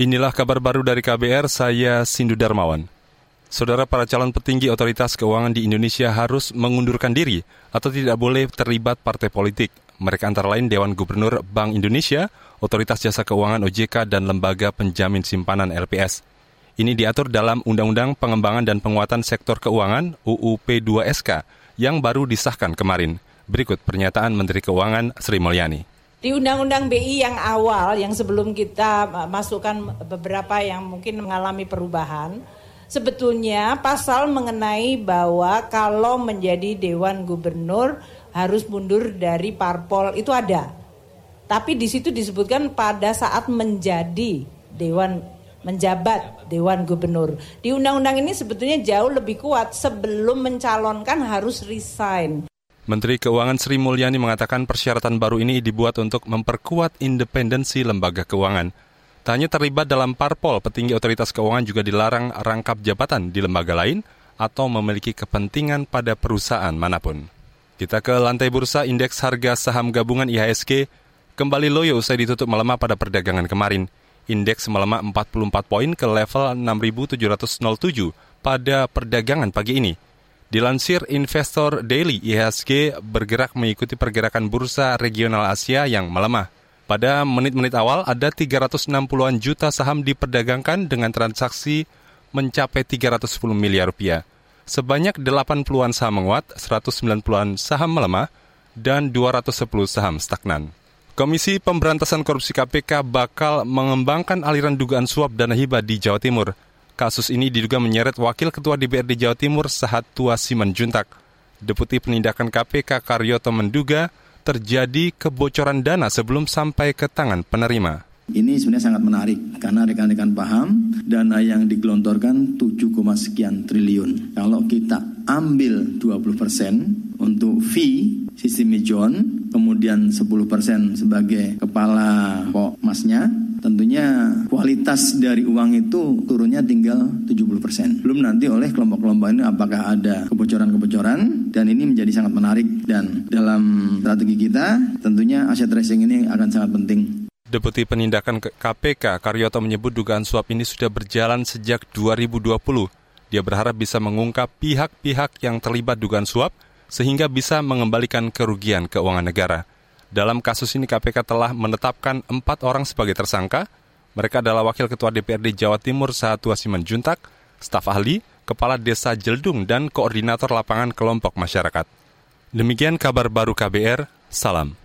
Inilah kabar baru dari KBR, saya Sindu Darmawan. Saudara para calon petinggi otoritas keuangan di Indonesia harus mengundurkan diri atau tidak boleh terlibat partai politik. Mereka antara lain Dewan Gubernur Bank Indonesia, Otoritas Jasa Keuangan OJK, dan Lembaga Penjamin Simpanan LPS. Ini diatur dalam Undang-Undang Pengembangan dan Penguatan Sektor Keuangan UU P2SK yang baru disahkan kemarin. Berikut pernyataan Menteri Keuangan Sri Mulyani. Di Undang-Undang BI yang awal, yang sebelum kita masukkan beberapa yang mungkin mengalami perubahan, sebetulnya pasal mengenai bahwa kalau menjadi Dewan Gubernur harus mundur dari parpol itu ada. Tapi di situ disebutkan pada saat menjadi Dewan menjabat Dewan Gubernur. Di undang-undang ini sebetulnya jauh lebih kuat sebelum mencalonkan harus resign. Menteri Keuangan Sri Mulyani mengatakan persyaratan baru ini dibuat untuk memperkuat independensi lembaga keuangan. Tak hanya terlibat dalam parpol, petinggi otoritas keuangan juga dilarang rangkap jabatan di lembaga lain atau memiliki kepentingan pada perusahaan mana pun. Kita ke lantai bursa indeks harga saham gabungan IHSG kembali loyo usai ditutup melemah pada perdagangan kemarin. Indeks melemah 44 poin ke level 6.707 pada perdagangan pagi ini. Dilansir Investor Daily, IHSG bergerak mengikuti pergerakan bursa regional Asia yang melemah. Pada menit-menit awal, ada 360-an juta saham diperdagangkan dengan transaksi mencapai 310 miliar rupiah. Sebanyak 80-an saham menguat, 190-an saham melemah, dan 210 saham stagnan. Komisi Pemberantasan Korupsi KPK bakal mengembangkan aliran dugaan suap dana hibah di Jawa Timur. Kasus ini diduga menyeret Wakil Ketua DPRD Jawa Timur Sahat Tua Simanjuntak. Deputi Penindakan KPK Karyoto menduga terjadi kebocoran dana sebelum sampai ke tangan penerima. Ini sebenarnya sangat menarik karena rekan-rekan paham dana yang digelontorkan 7, sekian triliun. Kalau kita ambil 20 persen untuk fee sistem John, kemudian 10 persen sebagai kepala pok masnya, tentunya kualitas dari uang itu turunnya tinggal 70 persen. Belum nanti oleh kelompok-kelompok ini apakah ada kebocoran-kebocoran dan ini menjadi sangat menarik dan dalam strategi kita tentunya aset tracing ini akan sangat penting. Deputi Penindakan KPK Karyoto menyebut dugaan suap ini sudah berjalan sejak 2020. Dia berharap bisa mengungkap pihak-pihak yang terlibat dugaan suap sehingga bisa mengembalikan kerugian keuangan negara. Dalam kasus ini KPK telah menetapkan empat orang sebagai tersangka. Mereka adalah Wakil Ketua DPRD Jawa Timur Satu Asiman Juntak, staf ahli, Kepala Desa Jeldung, dan Koordinator Lapangan Kelompok Masyarakat. Demikian kabar baru KBR, salam.